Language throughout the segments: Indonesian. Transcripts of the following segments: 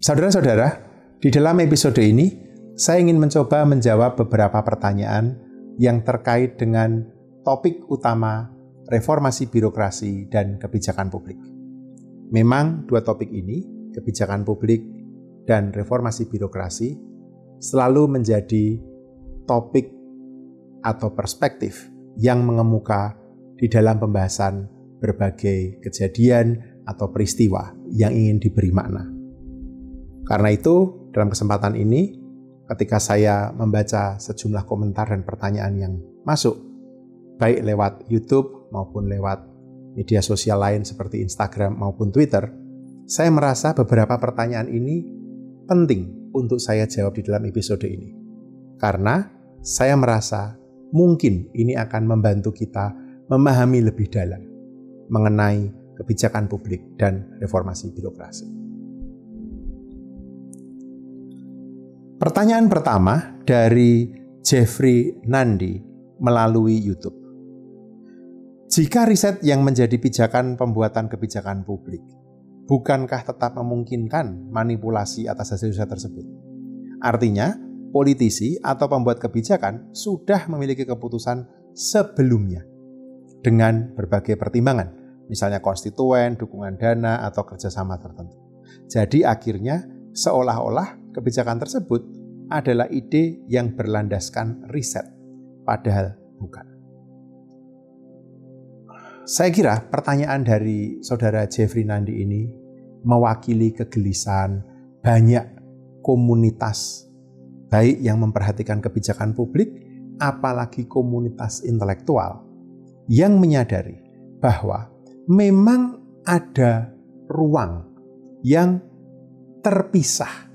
Saudara-saudara, di dalam episode ini saya ingin mencoba menjawab beberapa pertanyaan yang terkait dengan topik utama reformasi birokrasi dan kebijakan publik. Memang dua topik ini, kebijakan publik dan reformasi birokrasi, selalu menjadi topik atau perspektif yang mengemuka di dalam pembahasan berbagai kejadian atau peristiwa yang ingin diberi makna. Karena itu, dalam kesempatan ini, ketika saya membaca sejumlah komentar dan pertanyaan yang masuk, baik lewat YouTube maupun lewat media sosial lain seperti Instagram maupun Twitter, saya merasa beberapa pertanyaan ini penting untuk saya jawab di dalam episode ini. Karena saya merasa mungkin ini akan membantu kita memahami lebih dalam mengenai kebijakan publik dan reformasi birokrasi. Pertanyaan pertama dari Jeffrey Nandi melalui YouTube. Jika riset yang menjadi pijakan pembuatan kebijakan publik, bukankah tetap memungkinkan manipulasi atas hasil riset tersebut? Artinya, politisi atau pembuat kebijakan sudah memiliki keputusan sebelumnya dengan berbagai pertimbangan, misalnya konstituen, dukungan dana, atau kerjasama tertentu. Jadi akhirnya seolah-olah kebijakan tersebut adalah ide yang berlandaskan riset, padahal bukan. Saya kira pertanyaan dari saudara Jeffrey Nandi ini mewakili kegelisahan banyak komunitas, baik yang memperhatikan kebijakan publik, apalagi komunitas intelektual, yang menyadari bahwa memang ada ruang yang terpisah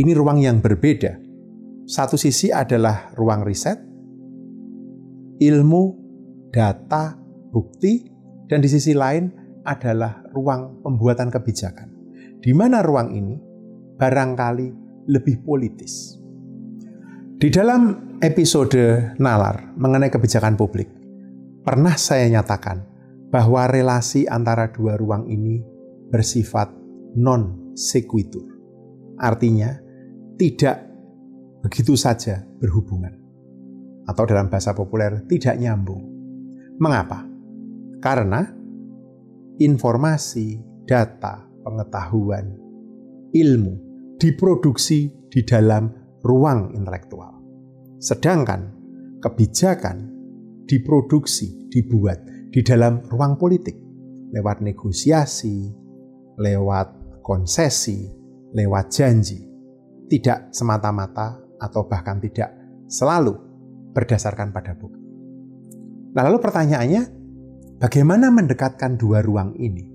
ini ruang yang berbeda. Satu sisi adalah ruang riset, ilmu, data, bukti, dan di sisi lain adalah ruang pembuatan kebijakan. Di mana ruang ini barangkali lebih politis. Di dalam episode Nalar mengenai kebijakan publik, pernah saya nyatakan bahwa relasi antara dua ruang ini bersifat non sequitur. Artinya, tidak begitu saja berhubungan. Atau dalam bahasa populer, tidak nyambung. Mengapa? Karena informasi, data, pengetahuan, ilmu diproduksi di dalam ruang intelektual. Sedangkan kebijakan diproduksi, dibuat di dalam ruang politik lewat negosiasi, lewat konsesi, lewat janji tidak semata-mata atau bahkan tidak selalu berdasarkan pada bukti. Nah, lalu pertanyaannya, bagaimana mendekatkan dua ruang ini?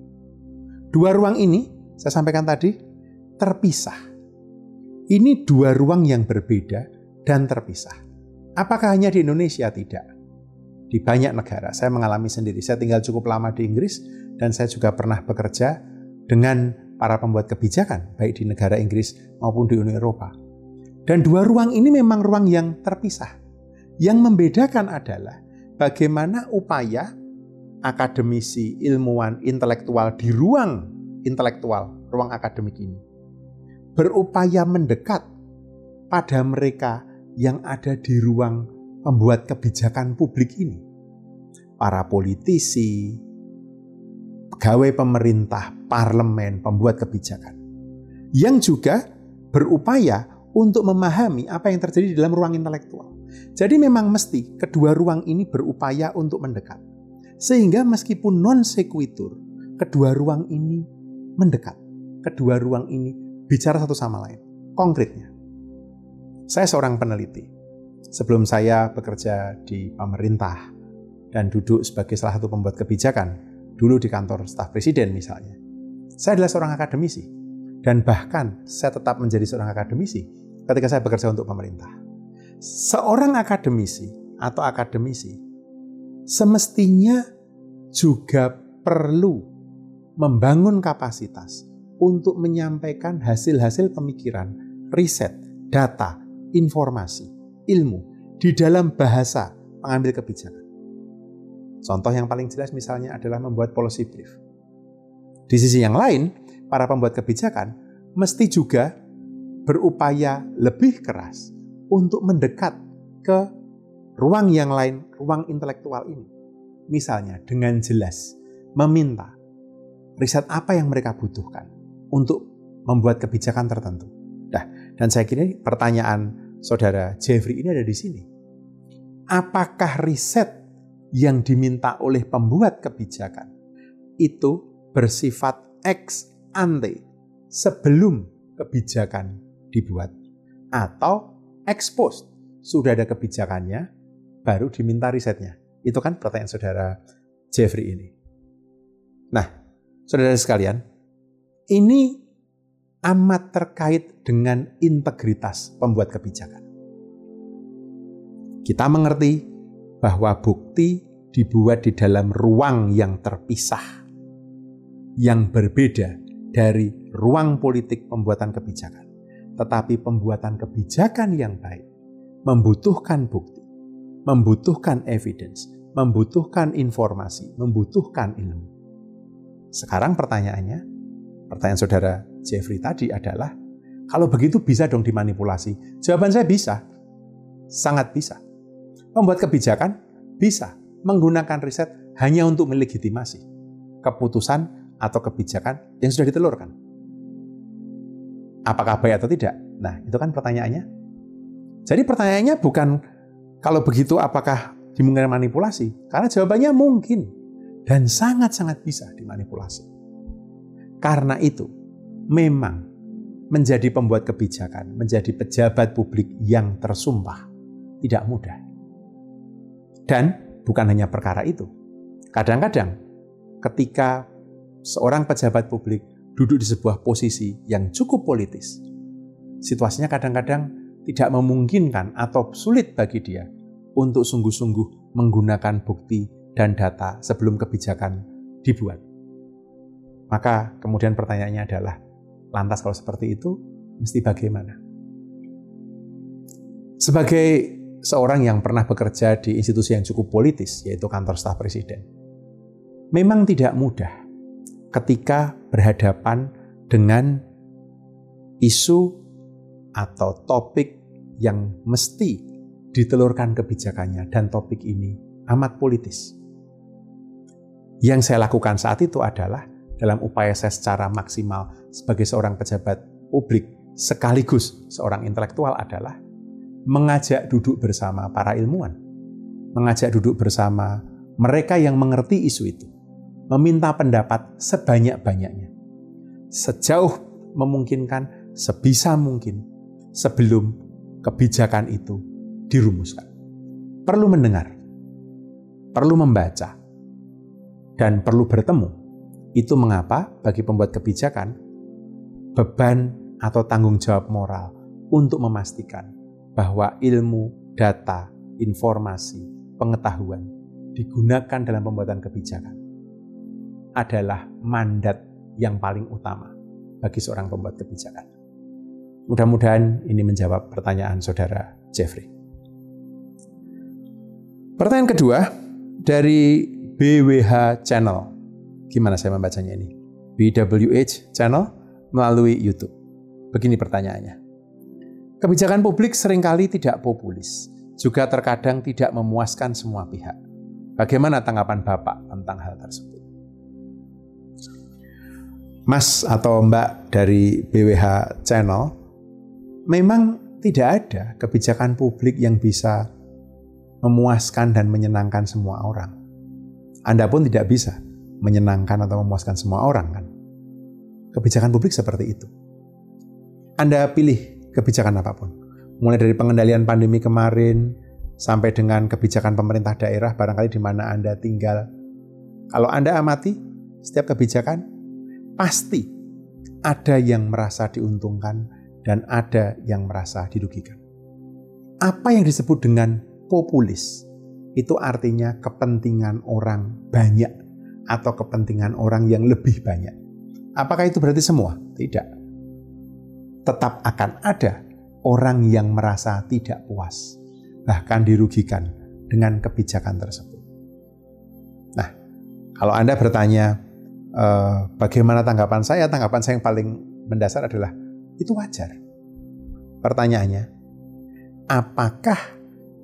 Dua ruang ini, saya sampaikan tadi, terpisah. Ini dua ruang yang berbeda dan terpisah. Apakah hanya di Indonesia? Tidak. Di banyak negara, saya mengalami sendiri. Saya tinggal cukup lama di Inggris dan saya juga pernah bekerja dengan para pembuat kebijakan, baik di negara Inggris maupun di Uni Eropa. Dan dua ruang ini memang ruang yang terpisah. Yang membedakan adalah bagaimana upaya akademisi, ilmuwan, intelektual di ruang intelektual, ruang akademik ini, berupaya mendekat pada mereka yang ada di ruang pembuat kebijakan publik ini. Para politisi, pegawai pemerintah, parlemen, pembuat kebijakan. Yang juga berupaya untuk memahami apa yang terjadi di dalam ruang intelektual. Jadi memang mesti kedua ruang ini berupaya untuk mendekat. Sehingga meskipun non sequitur, kedua ruang ini mendekat. Kedua ruang ini bicara satu sama lain. Konkretnya, saya seorang peneliti. Sebelum saya bekerja di pemerintah dan duduk sebagai salah satu pembuat kebijakan, dulu di kantor staf presiden misalnya. Saya adalah seorang akademisi. Dan bahkan saya tetap menjadi seorang akademisi ketika saya bekerja untuk pemerintah. Seorang akademisi atau akademisi semestinya juga perlu membangun kapasitas untuk menyampaikan hasil-hasil pemikiran, riset, data, informasi, ilmu di dalam bahasa pengambil kebijakan. Contoh yang paling jelas misalnya adalah membuat policy brief. Di sisi yang lain, para pembuat kebijakan mesti juga berupaya lebih keras untuk mendekat ke ruang yang lain, ruang intelektual ini. Misalnya dengan jelas meminta riset apa yang mereka butuhkan untuk membuat kebijakan tertentu. Nah, dan saya kira pertanyaan saudara Jeffrey ini ada di sini. Apakah riset yang diminta oleh pembuat kebijakan itu bersifat ex ante sebelum kebijakan dibuat atau ex post sudah ada kebijakannya baru diminta risetnya. Itu kan pertanyaan saudara Jeffrey ini. Nah, saudara sekalian, ini amat terkait dengan integritas pembuat kebijakan. Kita mengerti bahwa bukti dibuat di dalam ruang yang terpisah, yang berbeda dari ruang politik pembuatan kebijakan. Tetapi pembuatan kebijakan yang baik membutuhkan bukti, membutuhkan evidence, membutuhkan informasi, membutuhkan ilmu. Sekarang pertanyaannya, pertanyaan saudara Jeffrey tadi adalah, kalau begitu bisa dong dimanipulasi? Jawaban saya bisa, sangat bisa. Membuat kebijakan bisa menggunakan riset hanya untuk melegitimasi keputusan atau kebijakan yang sudah ditelurkan. Apakah baik atau tidak? Nah, itu kan pertanyaannya. Jadi pertanyaannya bukan kalau begitu apakah dimungkinkan manipulasi? Karena jawabannya mungkin dan sangat-sangat bisa dimanipulasi. Karena itu, memang menjadi pembuat kebijakan, menjadi pejabat publik yang tersumpah tidak mudah. Dan bukan hanya perkara itu. Kadang-kadang ketika seorang pejabat publik duduk di sebuah posisi yang cukup politis, situasinya kadang-kadang tidak memungkinkan atau sulit bagi dia untuk sungguh-sungguh menggunakan bukti dan data sebelum kebijakan dibuat. Maka kemudian pertanyaannya adalah, lantas kalau seperti itu, mesti bagaimana? Sebagai seorang yang pernah bekerja di institusi yang cukup politis, yaitu kantor staf presiden. Memang tidak mudah ketika berhadapan dengan isu atau topik yang mesti ditelurkan kebijakannya dan topik ini amat politis. Yang saya lakukan saat itu adalah dalam upaya saya secara maksimal sebagai seorang pejabat publik sekaligus seorang intelektual adalah mengajak duduk bersama para ilmuwan, mengajak duduk bersama mereka yang mengerti isu itu, meminta pendapat sebanyak-banyaknya, sejauh memungkinkan, sebisa mungkin sebelum kebijakan itu dirumuskan. Perlu mendengar, perlu membaca, dan perlu bertemu. Itu mengapa bagi pembuat kebijakan beban atau tanggung jawab moral untuk memastikan bahwa ilmu, data, informasi, pengetahuan digunakan dalam pembuatan kebijakan adalah mandat yang paling utama bagi seorang pembuat kebijakan. Mudah-mudahan ini menjawab pertanyaan saudara Jeffrey. Pertanyaan kedua dari BWH Channel. Gimana saya membacanya ini? BWH Channel melalui YouTube. Begini pertanyaannya. Kebijakan publik sering kali tidak populis, juga terkadang tidak memuaskan semua pihak. Bagaimana tanggapan Bapak tentang hal tersebut? Mas atau Mbak dari BWH Channel, memang tidak ada kebijakan publik yang bisa memuaskan dan menyenangkan semua orang. Anda pun tidak bisa menyenangkan atau memuaskan semua orang kan? Kebijakan publik seperti itu. Anda pilih kebijakan apa pun. Mulai dari pengendalian pandemi kemarin sampai dengan kebijakan pemerintah daerah barangkali di mana Anda tinggal. Kalau Anda amati setiap kebijakan pasti ada yang merasa diuntungkan dan ada yang merasa dirugikan. Apa yang disebut dengan populis itu artinya kepentingan orang banyak atau kepentingan orang yang lebih banyak. Apakah itu berarti semua? Tidak. Tetap akan ada orang yang merasa tidak puas, bahkan dirugikan dengan kebijakan tersebut. Nah, kalau Anda bertanya, eh, bagaimana tanggapan saya? Tanggapan saya yang paling mendasar adalah itu wajar. Pertanyaannya, apakah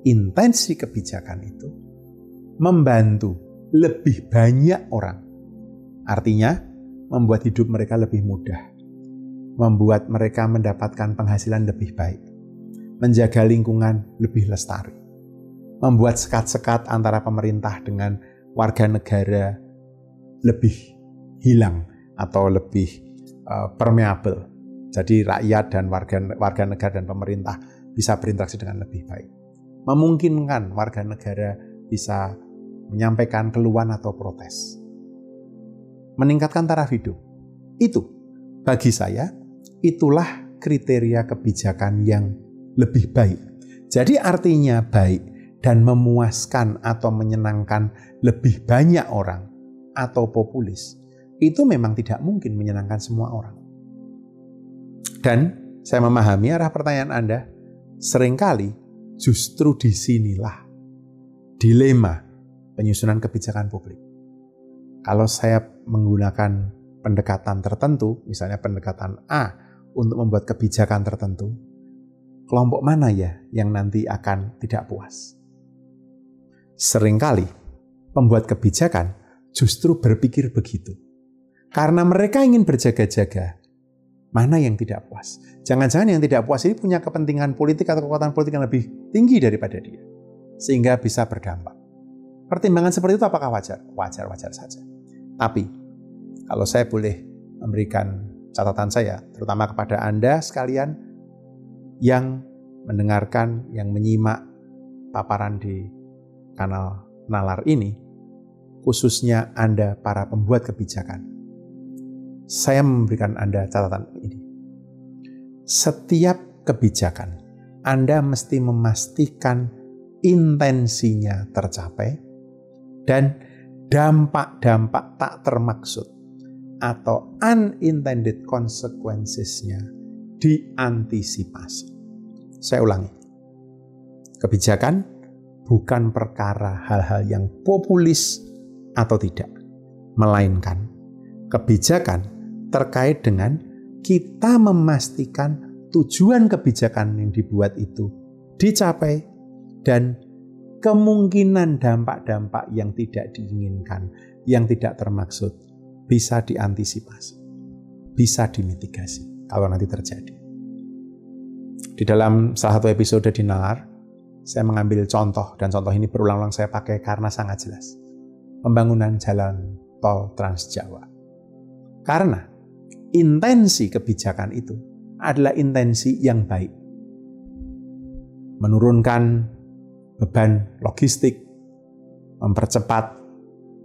intensi kebijakan itu membantu lebih banyak orang? Artinya, membuat hidup mereka lebih mudah, membuat mereka mendapatkan penghasilan lebih baik, menjaga lingkungan lebih lestari, membuat sekat-sekat antara pemerintah dengan warga negara lebih hilang atau lebih uh, permeable. Jadi rakyat dan warga warga negara dan pemerintah bisa berinteraksi dengan lebih baik. Memungkinkan warga negara bisa menyampaikan keluhan atau protes. Meningkatkan taraf hidup. Itu bagi saya itulah kriteria kebijakan yang lebih baik. Jadi artinya baik dan memuaskan atau menyenangkan lebih banyak orang atau populis itu memang tidak mungkin menyenangkan semua orang. Dan saya memahami arah pertanyaan Anda, sering kali justru di sinilah dilema penyusunan kebijakan publik. Kalau saya menggunakan pendekatan tertentu, misalnya pendekatan A, untuk membuat kebijakan tertentu, kelompok mana ya yang nanti akan tidak puas? Seringkali pembuat kebijakan justru berpikir begitu. Karena mereka ingin berjaga-jaga, mana yang tidak puas. Jangan-jangan yang tidak puas ini punya kepentingan politik atau kekuatan politik yang lebih tinggi daripada dia. Sehingga bisa berdampak. Pertimbangan seperti itu apakah wajar? Wajar-wajar saja. Tapi, kalau saya boleh memberikan catatan saya, terutama kepada Anda sekalian yang mendengarkan, yang menyimak paparan di kanal Nalar ini, khususnya Anda para pembuat kebijakan. Saya memberikan Anda catatan ini. Setiap kebijakan, Anda mesti memastikan intensinya tercapai dan dampak-dampak tak termaksud atau unintended consequences-nya diantisipasi. Saya ulangi. Kebijakan bukan perkara hal-hal yang populis atau tidak, melainkan kebijakan terkait dengan kita memastikan tujuan kebijakan yang dibuat itu dicapai dan kemungkinan dampak-dampak yang tidak diinginkan, yang tidak termaksud bisa diantisipasi, bisa dimitigasi kalau nanti terjadi. Di dalam salah satu episode di Nalar, saya mengambil contoh dan contoh ini berulang-ulang saya pakai karena sangat jelas. Pembangunan jalan tol Trans Jawa. Karena intensi kebijakan itu adalah intensi yang baik. Menurunkan beban logistik, mempercepat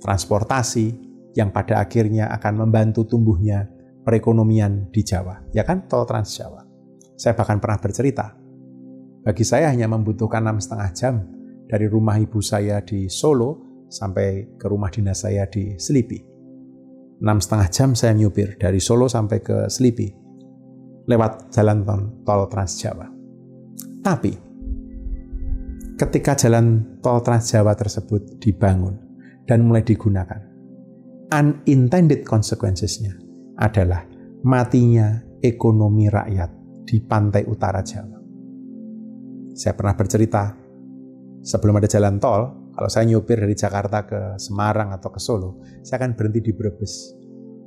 transportasi, yang pada akhirnya akan membantu tumbuhnya perekonomian di Jawa. Ya kan, tol Trans Jawa. Saya bahkan pernah bercerita, bagi saya hanya membutuhkan enam setengah jam dari rumah ibu saya di Solo sampai ke rumah dinas saya di Selipi. Enam setengah jam saya nyupir dari Solo sampai ke Selipi lewat jalan tol, tol Trans Jawa. Tapi ketika jalan tol Trans Jawa tersebut dibangun dan mulai digunakan, unintended consequences-nya adalah matinya ekonomi rakyat di pantai utara Jawa. Saya pernah bercerita, sebelum ada jalan tol, kalau saya nyupir dari Jakarta ke Semarang atau ke Solo, saya akan berhenti di Brebes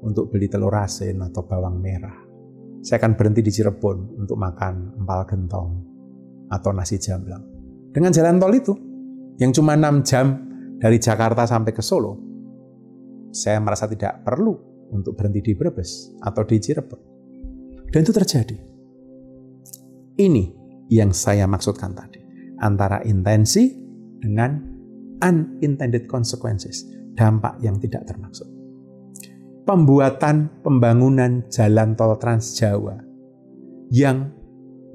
untuk beli telur asin atau bawang merah. Saya akan berhenti di Cirebon untuk makan empal gentong atau nasi jamblang. Dengan jalan tol itu, yang cuma 6 jam dari Jakarta sampai ke Solo, saya merasa tidak perlu untuk berhenti di Brebes atau di Cirebon. Dan itu terjadi. Ini yang saya maksudkan tadi. Antara intensi dengan unintended consequences. Dampak yang tidak termaksud. pembuatan pembangunan jalan tol Trans Jawa yang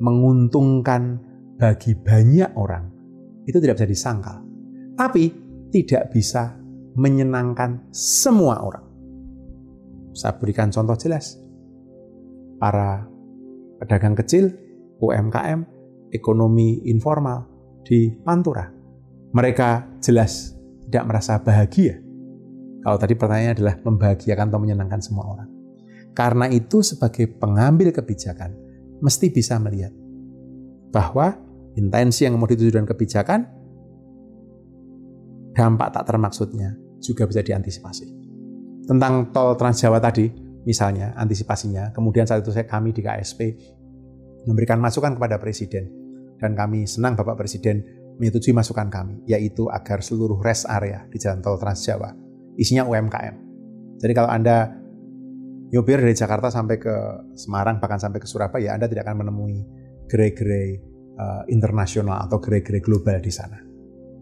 menguntungkan bagi banyak orang itu tidak bisa disangkal. Tapi tidak bisa menyenangkan semua orang. Saya berikan contoh jelas. Para pedagang kecil, UMKM, ekonomi informal di Pantura. Mereka jelas tidak merasa bahagia kalau tadi pertanyaannya adalah membahagiakan atau menyenangkan semua orang. Karena itu sebagai pengambil kebijakan, mesti bisa melihat bahwa intensi yang mau dituju dengan kebijakan, dampak tak termaksudnya juga bisa diantisipasi. Tentang tol Trans Jawa tadi, misalnya antisipasinya, kemudian saat itu saya kami di KSP memberikan masukan kepada Presiden, dan kami senang Bapak Presiden menyetujui masukan kami, yaitu agar seluruh rest area di jalan tol Trans Jawa isinya UMKM. Jadi kalau Anda nyopir dari Jakarta sampai ke Semarang, bahkan sampai ke Surabaya, Anda tidak akan menemui gerai-gerai uh, internasional atau gerai-gerai global di sana.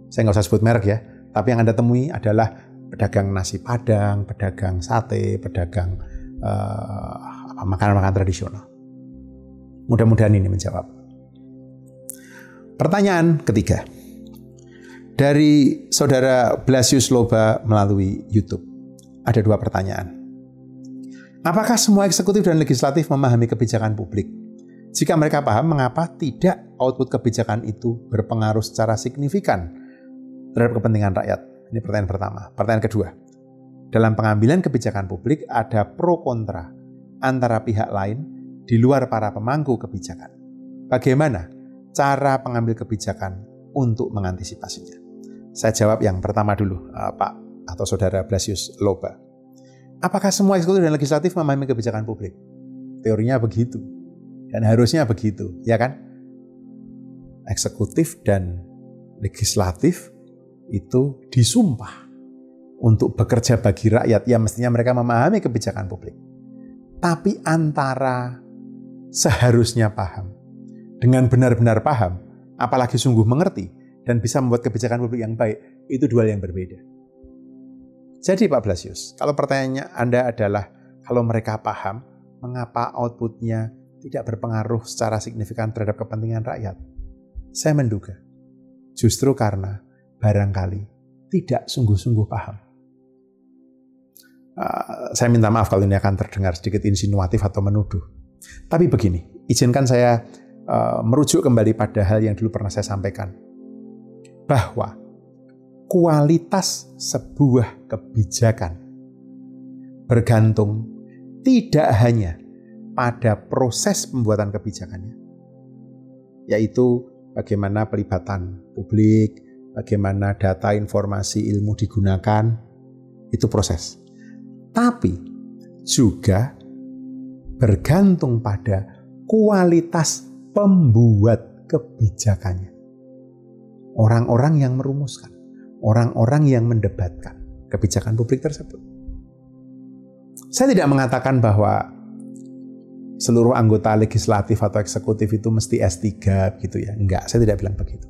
Saya nggak usah sebut merek ya, tapi yang Anda temui adalah pedagang nasi padang, pedagang sate, pedagang uh, makanan-makanan tradisional. Mudah-mudahan ini menjawab. Pertanyaan ketiga dari saudara Blasius Loba melalui YouTube. Ada dua pertanyaan. Apakah semua eksekutif dan legislatif memahami kebijakan publik? Jika mereka paham, mengapa tidak output kebijakan itu berpengaruh secara signifikan terhadap kepentingan rakyat? Ini pertanyaan pertama. Pertanyaan kedua, dalam pengambilan kebijakan publik ada pro kontra antara pihak lain di luar para pemangku kebijakan. Bagaimana cara pengambil kebijakan untuk mengantisipasinya? Saya jawab yang pertama dulu, uh, Pak atau Saudara Blasius Loba. Apakah semua eksekutif dan legislatif memahami kebijakan publik? Teorinya begitu. Dan harusnya begitu, ya kan? Eksekutif dan legislatif itu disumpah untuk bekerja bagi rakyat. Ya mestinya mereka memahami kebijakan publik. Tapi antara seharusnya paham dengan benar-benar paham, apalagi sungguh mengerti, dan bisa membuat kebijakan publik yang baik, itu dua hal yang berbeda. Jadi Pak Blasius, kalau pertanyaannya Anda adalah kalau mereka paham, mengapa outputnya tidak berpengaruh secara signifikan terhadap kepentingan rakyat? Saya menduga, justru karena barangkali tidak sungguh-sungguh paham. Uh, saya minta maaf kalau ini akan terdengar sedikit insinuatif atau menuduh. Tapi begini, izinkan saya uh, merujuk kembali pada hal yang dulu pernah saya sampaikan bahwa kualitas sebuah kebijakan bergantung tidak hanya pada proses pembuatan kebijakannya, yaitu bagaimana pelibatan publik, bagaimana data informasi ilmu digunakan, itu proses. Tapi juga bergantung pada kualitas pembuat kebijakannya orang-orang yang merumuskan, orang-orang yang mendebatkan kebijakan publik tersebut. Saya tidak mengatakan bahwa seluruh anggota legislatif atau eksekutif itu mesti S3 gitu ya. Enggak, saya tidak bilang begitu.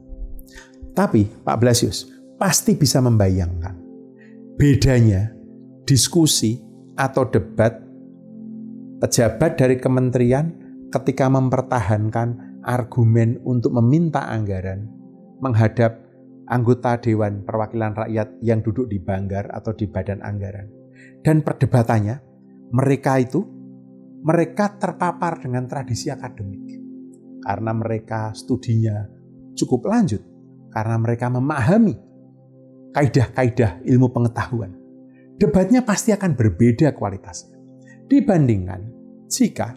Tapi Pak Blasius pasti bisa membayangkan bedanya diskusi atau debat pejabat dari kementerian ketika mempertahankan argumen untuk meminta anggaran menghadap anggota Dewan Perwakilan Rakyat yang duduk di Banggar atau di Badan Anggaran. Dan perdebatannya, mereka itu, mereka terpapar dengan tradisi akademik. Karena mereka studinya cukup lanjut. Karena mereka memahami kaidah-kaidah ilmu pengetahuan. Debatnya pasti akan berbeda kualitasnya. Dibandingkan jika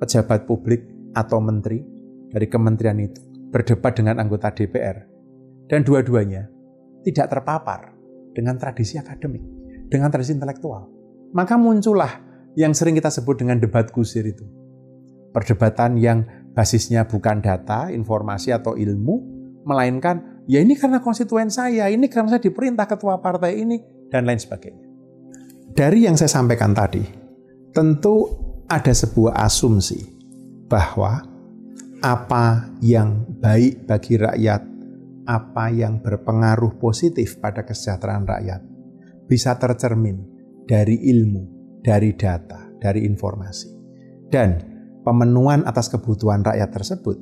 pejabat publik atau menteri dari kementerian itu berdebat dengan anggota DPR, dan dua-duanya tidak terpapar dengan tradisi akademik, dengan tradisi intelektual. Maka muncullah yang sering kita sebut dengan debat kusir itu. Perdebatan yang basisnya bukan data, informasi, atau ilmu, melainkan ya ini karena konstituen saya, ini karena saya diperintah ketua partai ini, dan lain sebagainya. Dari yang saya sampaikan tadi, tentu ada sebuah asumsi bahwa apa yang baik bagi rakyat, apa yang berpengaruh positif pada kesejahteraan rakyat, bisa tercermin dari ilmu, dari data, dari informasi. Dan pemenuhan atas kebutuhan rakyat tersebut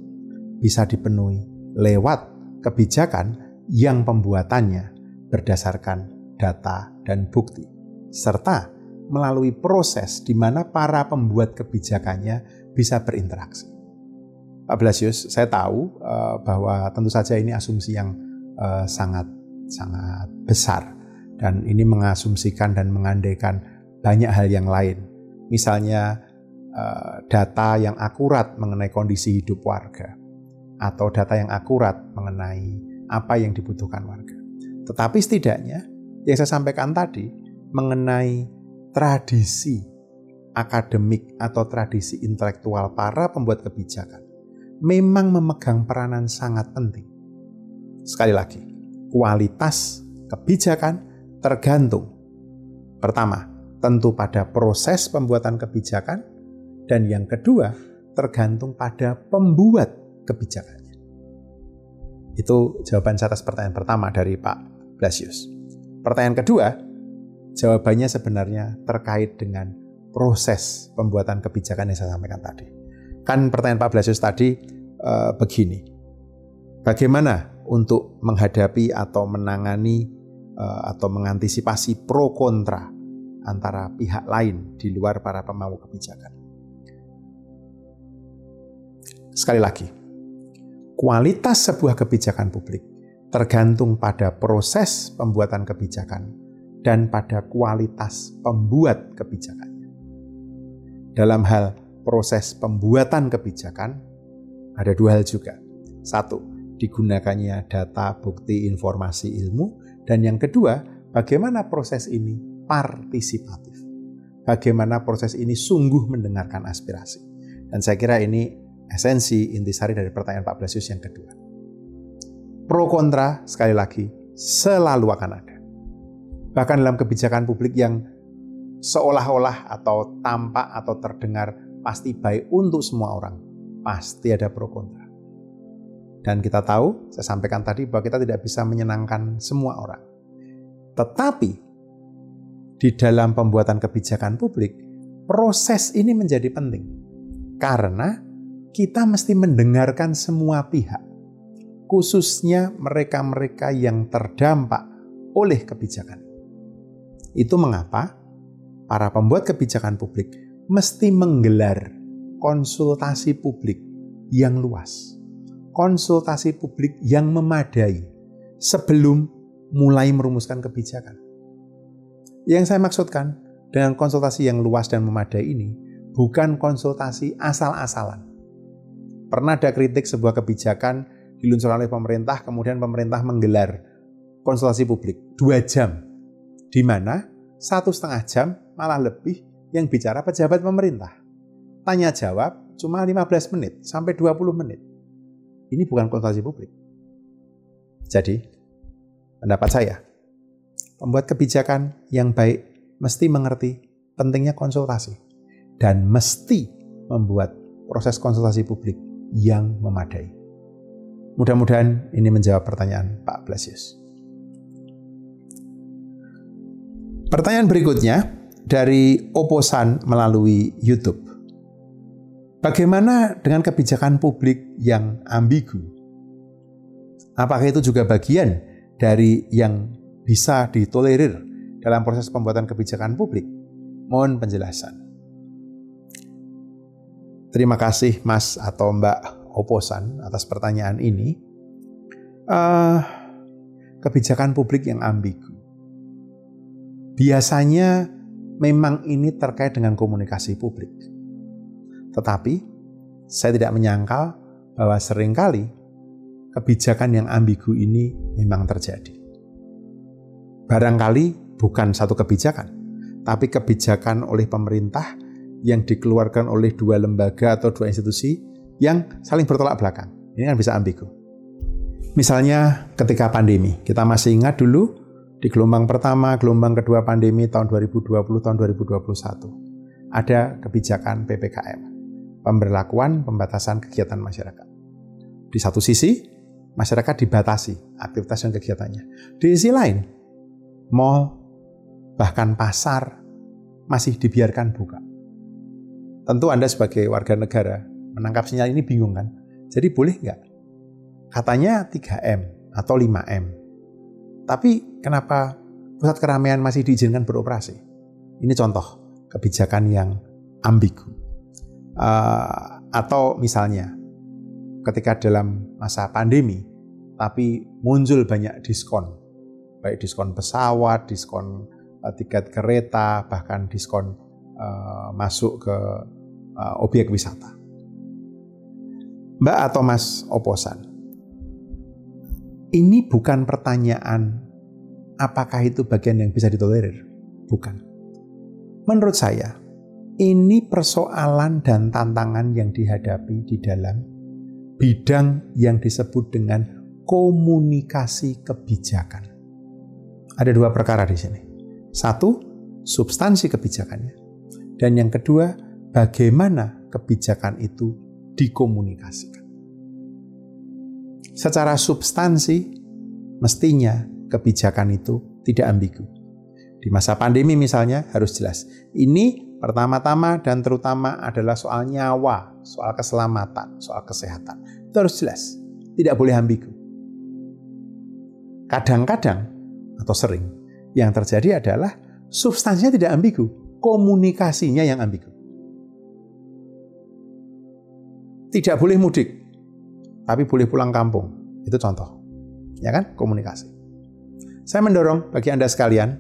bisa dipenuhi lewat kebijakan yang pembuatannya berdasarkan data dan bukti, serta melalui proses di mana para pembuat kebijakannya bisa berinteraksi. Pak Blasius, saya tahu uh, bahwa tentu saja ini asumsi yang uh, sangat sangat besar dan ini mengasumsikan dan mengandaikan banyak hal yang lain. Misalnya uh, data yang akurat mengenai kondisi hidup warga atau data yang akurat mengenai apa yang dibutuhkan warga. Tetapi setidaknya yang saya sampaikan tadi mengenai tradisi akademik atau tradisi intelektual para pembuat kebijakan memang memegang peranan sangat penting. Sekali lagi, kualitas kebijakan tergantung pertama, tentu pada proses pembuatan kebijakan dan yang kedua, tergantung pada pembuat kebijakannya. Itu jawaban atas pertanyaan pertama dari Pak Blasius. Pertanyaan kedua, Jawabannya sebenarnya terkait dengan proses pembuatan kebijakan yang saya sampaikan tadi. Kan pertanyaan Pak Blasius tadi e, begini, bagaimana untuk menghadapi atau menangani e, atau mengantisipasi pro kontra antara pihak lain di luar para pemangku kebijakan. Sekali lagi, kualitas sebuah kebijakan publik tergantung pada proses pembuatan kebijakan dan pada kualitas pembuat kebijakannya. Dalam hal proses pembuatan kebijakan, ada dua hal juga. Satu, digunakannya data, bukti, informasi, ilmu. Dan yang kedua, bagaimana proses ini partisipatif. Bagaimana proses ini sungguh mendengarkan aspirasi. Dan saya kira ini esensi intisari dari pertanyaan Pak Blasius yang kedua. Pro kontra, sekali lagi, selalu akan ada bahkan dalam kebijakan publik yang seolah-olah atau tampak atau terdengar pasti baik untuk semua orang, pasti ada pro kontra. Dan kita tahu, saya sampaikan tadi bahwa kita tidak bisa menyenangkan semua orang. Tetapi di dalam pembuatan kebijakan publik, proses ini menjadi penting. Karena kita mesti mendengarkan semua pihak, khususnya mereka-mereka yang terdampak oleh kebijakan. Itu mengapa para pembuat kebijakan publik mesti menggelar konsultasi publik yang luas, konsultasi publik yang memadai sebelum mulai merumuskan kebijakan. Yang saya maksudkan dengan konsultasi yang luas dan memadai ini bukan konsultasi asal-asalan. Pernah ada kritik sebuah kebijakan diluncurkan oleh pemerintah, kemudian pemerintah menggelar konsultasi publik dua jam di mana satu setengah jam malah lebih yang bicara pejabat pemerintah. Tanya jawab cuma 15 menit sampai 20 menit. Ini bukan konsultasi publik. Jadi, pendapat saya, pembuat kebijakan yang baik mesti mengerti pentingnya konsultasi dan mesti membuat proses konsultasi publik yang memadai. Mudah-mudahan ini menjawab pertanyaan Pak Blasius. Pertanyaan berikutnya dari Oposan melalui YouTube. Bagaimana dengan kebijakan publik yang ambigu? Apakah itu juga bagian dari yang bisa ditolerir dalam proses pembuatan kebijakan publik? Mohon penjelasan. Terima kasih Mas atau Mbak Oposan atas pertanyaan ini. Uh, kebijakan publik yang ambigu. Biasanya memang ini terkait dengan komunikasi publik. Tetapi saya tidak menyangkal bahwa sering kali kebijakan yang ambigu ini memang terjadi. Barangkali bukan satu kebijakan, tapi kebijakan oleh pemerintah yang dikeluarkan oleh dua lembaga atau dua institusi yang saling bertolak belakang. Ini kan bisa ambigu. Misalnya ketika pandemi, kita masih ingat dulu di gelombang pertama, gelombang kedua pandemi tahun 2020, tahun 2021, ada kebijakan PPKM, pemberlakuan pembatasan kegiatan masyarakat. Di satu sisi, masyarakat dibatasi aktivitas dan kegiatannya. Di sisi lain, mall, bahkan pasar, masih dibiarkan buka. Tentu Anda sebagai warga negara menangkap sinyal ini bingung kan? Jadi boleh nggak? Katanya 3M atau 5M. Tapi kenapa pusat keramaian masih diizinkan beroperasi? Ini contoh kebijakan yang ambigu. Uh, atau misalnya ketika dalam masa pandemi, tapi muncul banyak diskon, baik diskon pesawat, diskon uh, tiket kereta, bahkan diskon uh, masuk ke uh, objek wisata. Mbak atau Mas Oposan, ini bukan pertanyaan apakah itu bagian yang bisa ditolerir. Bukan. Menurut saya, ini persoalan dan tantangan yang dihadapi di dalam bidang yang disebut dengan komunikasi kebijakan. Ada dua perkara di sini. Satu, substansi kebijakannya. Dan yang kedua, bagaimana kebijakan itu dikomunikasikan. Secara substansi, mestinya kebijakan itu tidak ambigu. Di masa pandemi misalnya harus jelas. Ini pertama-tama dan terutama adalah soal nyawa, soal keselamatan, soal kesehatan. Itu harus jelas. Tidak boleh ambigu. Kadang-kadang atau sering yang terjadi adalah substansinya tidak ambigu, komunikasinya yang ambigu. Tidak boleh mudik, tapi boleh pulang kampung. Itu contoh. Ya kan? Komunikasi. Saya mendorong bagi Anda sekalian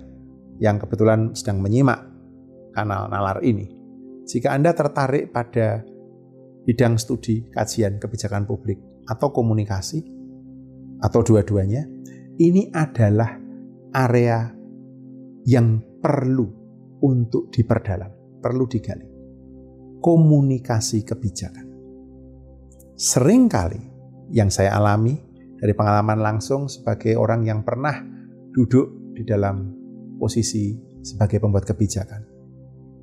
yang kebetulan sedang menyimak kanal Nalar ini, jika Anda tertarik pada bidang studi kajian kebijakan publik atau komunikasi atau dua-duanya, ini adalah area yang perlu untuk diperdalam, perlu digali. Komunikasi kebijakan. Seringkali yang saya alami dari pengalaman langsung sebagai orang yang pernah duduk di dalam posisi sebagai pembuat kebijakan.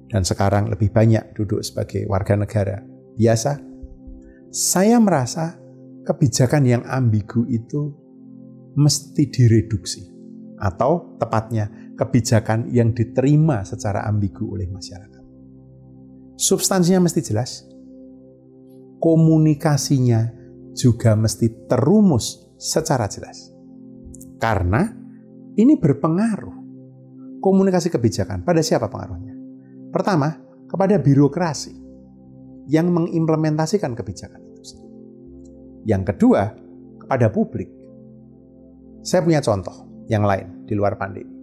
Dan sekarang lebih banyak duduk sebagai warga negara biasa. Saya merasa kebijakan yang ambigu itu mesti direduksi. Atau tepatnya kebijakan yang diterima secara ambigu oleh masyarakat. Substansinya mesti jelas, komunikasinya juga mesti terumus secara jelas. Karena ini berpengaruh. Komunikasi kebijakan pada siapa pengaruhnya? Pertama, kepada birokrasi yang mengimplementasikan kebijakan itu. Yang kedua, kepada publik. Saya punya contoh yang lain di luar pandemi.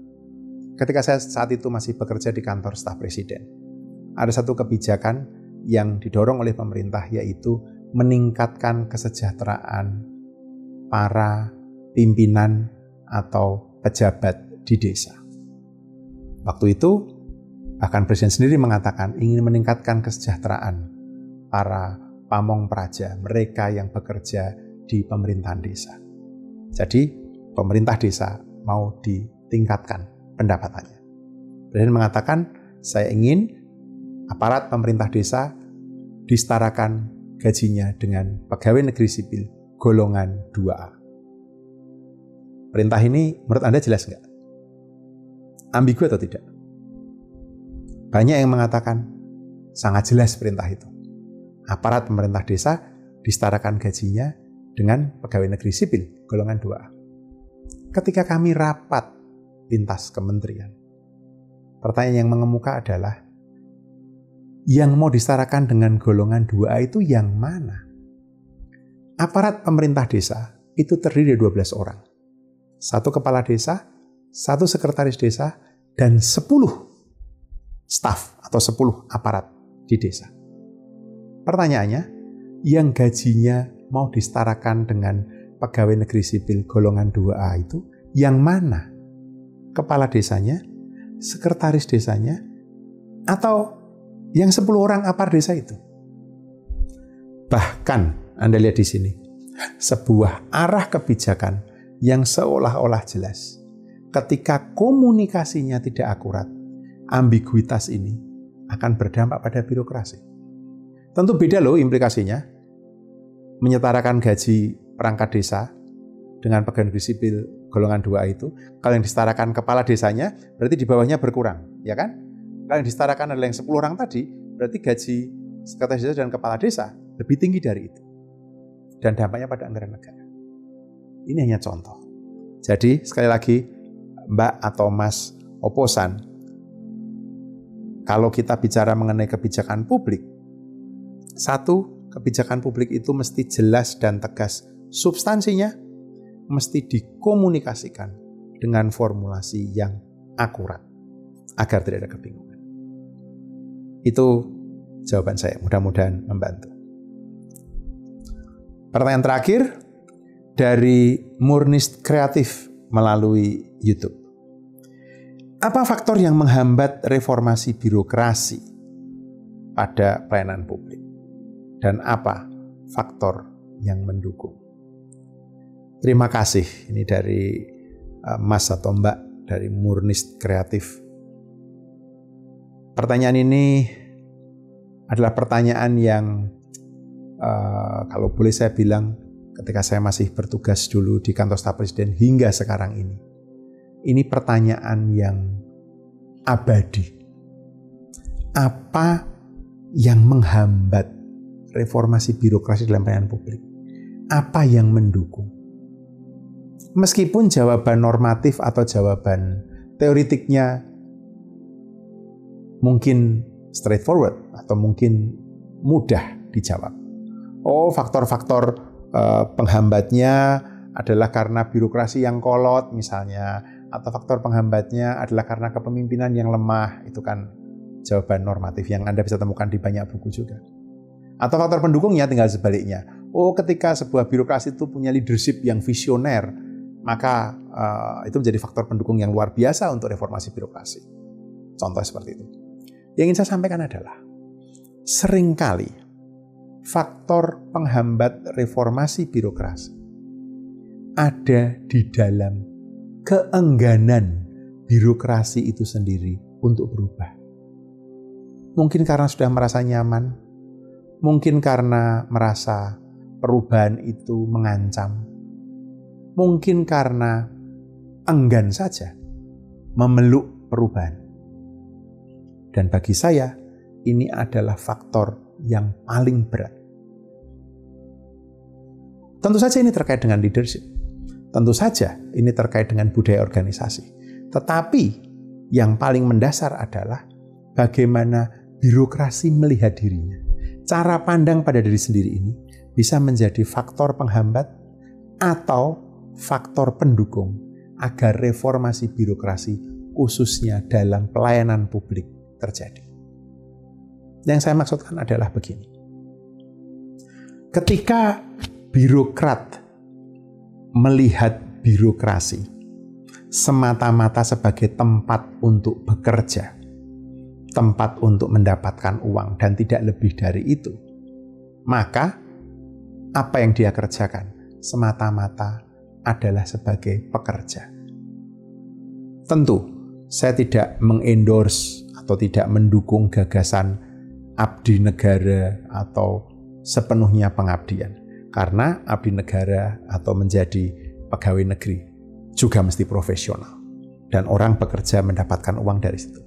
Ketika saya saat itu masih bekerja di kantor staf presiden, ada satu kebijakan yang didorong oleh pemerintah yaitu meningkatkan kesejahteraan para pimpinan atau pejabat di desa. Waktu itu bahkan presiden sendiri mengatakan ingin meningkatkan kesejahteraan para pamong praja, mereka yang bekerja di pemerintahan desa. Jadi pemerintah desa mau ditingkatkan pendapatannya. Presiden mengatakan saya ingin aparat pemerintah desa disetarakan gajinya dengan pegawai negeri sipil golongan 2A. Perintah ini menurut Anda jelas nggak? Ambigu atau tidak? Banyak yang mengatakan sangat jelas perintah itu. Aparat pemerintah desa disetarakan gajinya dengan pegawai negeri sipil golongan 2A. Ketika kami rapat lintas kementerian, pertanyaan yang mengemuka adalah yang mau disetarakan dengan golongan 2A itu yang mana? Aparat pemerintah desa itu terdiri dari 12 orang. Satu kepala desa, satu sekretaris desa, dan 10 staf atau 10 aparat di desa. Pertanyaannya, yang gajinya mau disetarakan dengan pegawai negeri sipil golongan 2A itu yang mana? Kepala desanya, sekretaris desanya, atau yang 10 orang apar desa itu. Bahkan Anda lihat di sini, sebuah arah kebijakan yang seolah-olah jelas. Ketika komunikasinya tidak akurat, ambiguitas ini akan berdampak pada birokrasi. Tentu beda loh implikasinya. Menyetarakan gaji perangkat desa dengan pegawai negeri sipil golongan 2 itu, kalau yang disetarakan kepala desanya, berarti di bawahnya berkurang, ya kan? Kalau yang disetarakan adalah yang 10 orang tadi, berarti gaji sekretaris desa dan kepala desa lebih tinggi dari itu. Dan dampaknya pada anggaran negara. Ini hanya contoh. Jadi sekali lagi, Mbak atau Mas Oposan, kalau kita bicara mengenai kebijakan publik, satu, kebijakan publik itu mesti jelas dan tegas. Substansinya mesti dikomunikasikan dengan formulasi yang akurat agar tidak ada kebingungan. Itu jawaban saya. Mudah-mudahan membantu. Pertanyaan terakhir dari Murnis Kreatif melalui YouTube. Apa faktor yang menghambat reformasi birokrasi pada pelayanan publik? Dan apa faktor yang mendukung? Terima kasih. Ini dari uh, Mas atau Mbak dari Murnis Kreatif. Pertanyaan ini adalah pertanyaan yang uh, kalau boleh saya bilang ketika saya masih bertugas dulu di kantor staf presiden hingga sekarang ini. Ini pertanyaan yang abadi. Apa yang menghambat reformasi birokrasi dalam pelayanan publik? Apa yang mendukung? Meskipun jawaban normatif atau jawaban teoritiknya mungkin straightforward atau mungkin mudah dijawab. Oh, faktor-faktor uh, penghambatnya adalah karena birokrasi yang kolot misalnya, atau faktor penghambatnya adalah karena kepemimpinan yang lemah. Itu kan jawaban normatif yang Anda bisa temukan di banyak buku juga. Atau faktor pendukungnya tinggal sebaliknya. Oh, ketika sebuah birokrasi itu punya leadership yang visioner, maka uh, itu menjadi faktor pendukung yang luar biasa untuk reformasi birokrasi. Contoh seperti itu. Yang ingin saya sampaikan adalah sering kali faktor penghambat reformasi birokrasi ada di dalam keengganan birokrasi itu sendiri untuk berubah. Mungkin karena sudah merasa nyaman, mungkin karena merasa perubahan itu mengancam, mungkin karena enggan saja memeluk perubahan. Dan bagi saya, ini adalah faktor yang paling berat. Tentu saja ini terkait dengan leadership. Tentu saja ini terkait dengan budaya organisasi. Tetapi yang paling mendasar adalah bagaimana birokrasi melihat dirinya. Cara pandang pada diri sendiri ini bisa menjadi faktor penghambat atau faktor pendukung agar reformasi birokrasi khususnya dalam pelayanan publik terjadi. Yang saya maksudkan adalah begini. Ketika birokrat melihat birokrasi semata-mata sebagai tempat untuk bekerja, tempat untuk mendapatkan uang dan tidak lebih dari itu, maka apa yang dia kerjakan semata-mata adalah sebagai pekerja. Tentu, saya tidak mengendorse atau tidak mendukung gagasan abdi negara atau sepenuhnya pengabdian. Karena abdi negara atau menjadi pegawai negeri juga mesti profesional. Dan orang bekerja mendapatkan uang dari situ.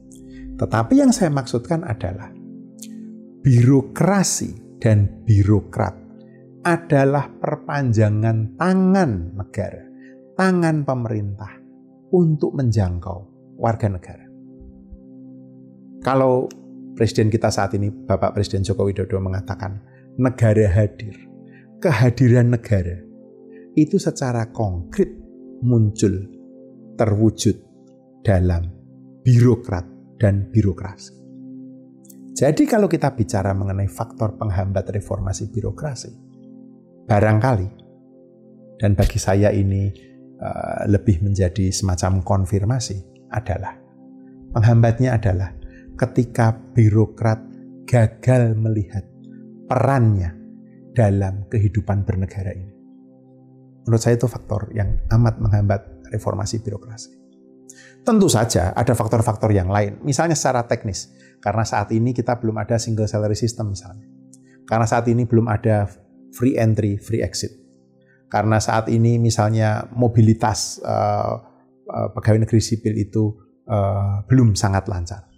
Tetapi yang saya maksudkan adalah birokrasi dan birokrat adalah perpanjangan tangan negara, tangan pemerintah untuk menjangkau warga negara. Kalau Presiden kita saat ini, Bapak Presiden Joko Widodo mengatakan, negara hadir. Kehadiran negara itu secara konkret muncul, terwujud dalam birokrat dan birokrasi. Jadi kalau kita bicara mengenai faktor penghambat reformasi birokrasi, barangkali dan bagi saya ini uh, lebih menjadi semacam konfirmasi adalah penghambatnya adalah ketika birokrat gagal melihat perannya dalam kehidupan bernegara ini. Menurut saya itu faktor yang amat menghambat reformasi birokrasi. Tentu saja ada faktor-faktor yang lain, misalnya secara teknis, karena saat ini kita belum ada single salary system misalnya. Karena saat ini belum ada free entry, free exit. Karena saat ini misalnya mobilitas uh, uh, pegawai negeri sipil itu uh, belum sangat lancar.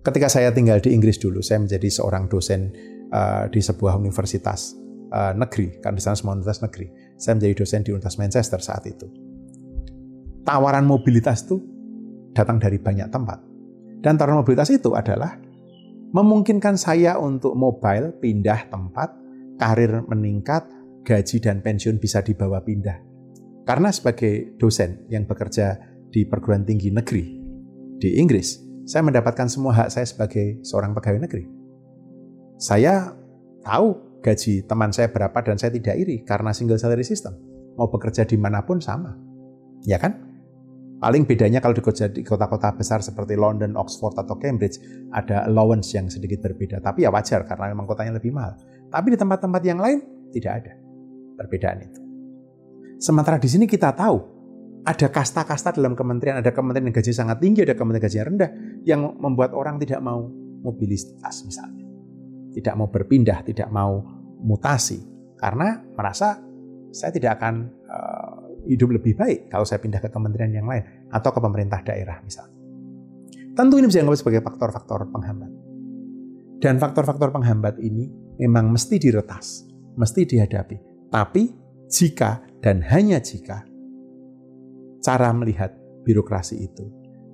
Ketika saya tinggal di Inggris dulu, saya menjadi seorang dosen uh, di sebuah universitas uh, negeri, kan di sana semua universitas negeri. Saya menjadi dosen di Universitas Manchester saat itu. Tawaran mobilitas itu datang dari banyak tempat. Dan tawaran mobilitas itu adalah memungkinkan saya untuk mobile, pindah tempat, karir meningkat, gaji dan pensiun bisa dibawa pindah. Karena sebagai dosen yang bekerja di perguruan tinggi negeri di Inggris, saya mendapatkan semua hak saya sebagai seorang pegawai negeri. Saya tahu gaji teman saya berapa dan saya tidak iri karena single salary system. Mau bekerja di mana pun sama. Ya kan? Paling bedanya kalau di kota-kota besar seperti London, Oxford, atau Cambridge, ada allowance yang sedikit berbeda. Tapi ya wajar karena memang kotanya lebih mahal. Tapi di tempat-tempat yang lain tidak ada perbedaan itu. Sementara di sini kita tahu ada kasta-kasta dalam kementerian, ada kementerian yang gaji sangat tinggi, ada kementerian gaji yang rendah, yang membuat orang tidak mau mobilitas misalnya. Tidak mau berpindah, tidak mau mutasi. Karena merasa saya tidak akan uh, hidup lebih baik kalau saya pindah ke kementerian yang lain atau ke pemerintah daerah misalnya. Tentu ini bisa dianggap sebagai faktor-faktor penghambat. Dan faktor-faktor penghambat ini memang mesti diretas, mesti dihadapi. Tapi jika dan hanya jika cara melihat birokrasi itu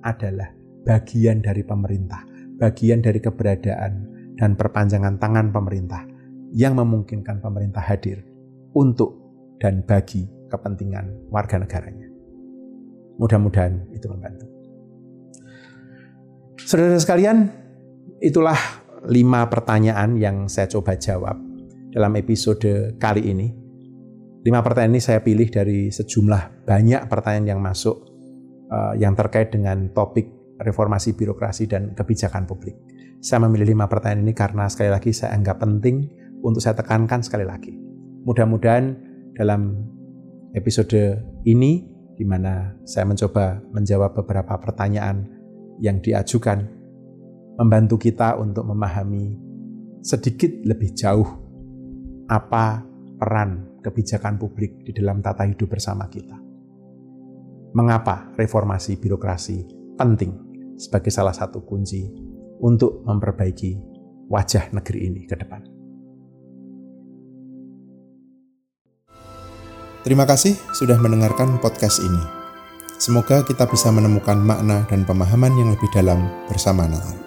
adalah bagian dari pemerintah, bagian dari keberadaan dan perpanjangan tangan pemerintah yang memungkinkan pemerintah hadir untuk dan bagi kepentingan warga negaranya. Mudah-mudahan itu membantu. Saudara sekalian, itulah lima pertanyaan yang saya coba jawab dalam episode kali ini. Lima pertanyaan ini saya pilih dari sejumlah banyak pertanyaan yang masuk uh, yang terkait dengan topik reformasi birokrasi dan kebijakan publik. Saya memilih lima pertanyaan ini karena sekali lagi saya anggap penting untuk saya tekankan sekali lagi. Mudah-mudahan dalam episode ini di mana saya mencoba menjawab beberapa pertanyaan yang diajukan membantu kita untuk memahami sedikit lebih jauh apa peran kebijakan publik di dalam tata hidup bersama kita. Mengapa reformasi birokrasi penting sebagai salah satu kunci untuk memperbaiki wajah negeri ini ke depan. Terima kasih sudah mendengarkan podcast ini. Semoga kita bisa menemukan makna dan pemahaman yang lebih dalam bersama Natal.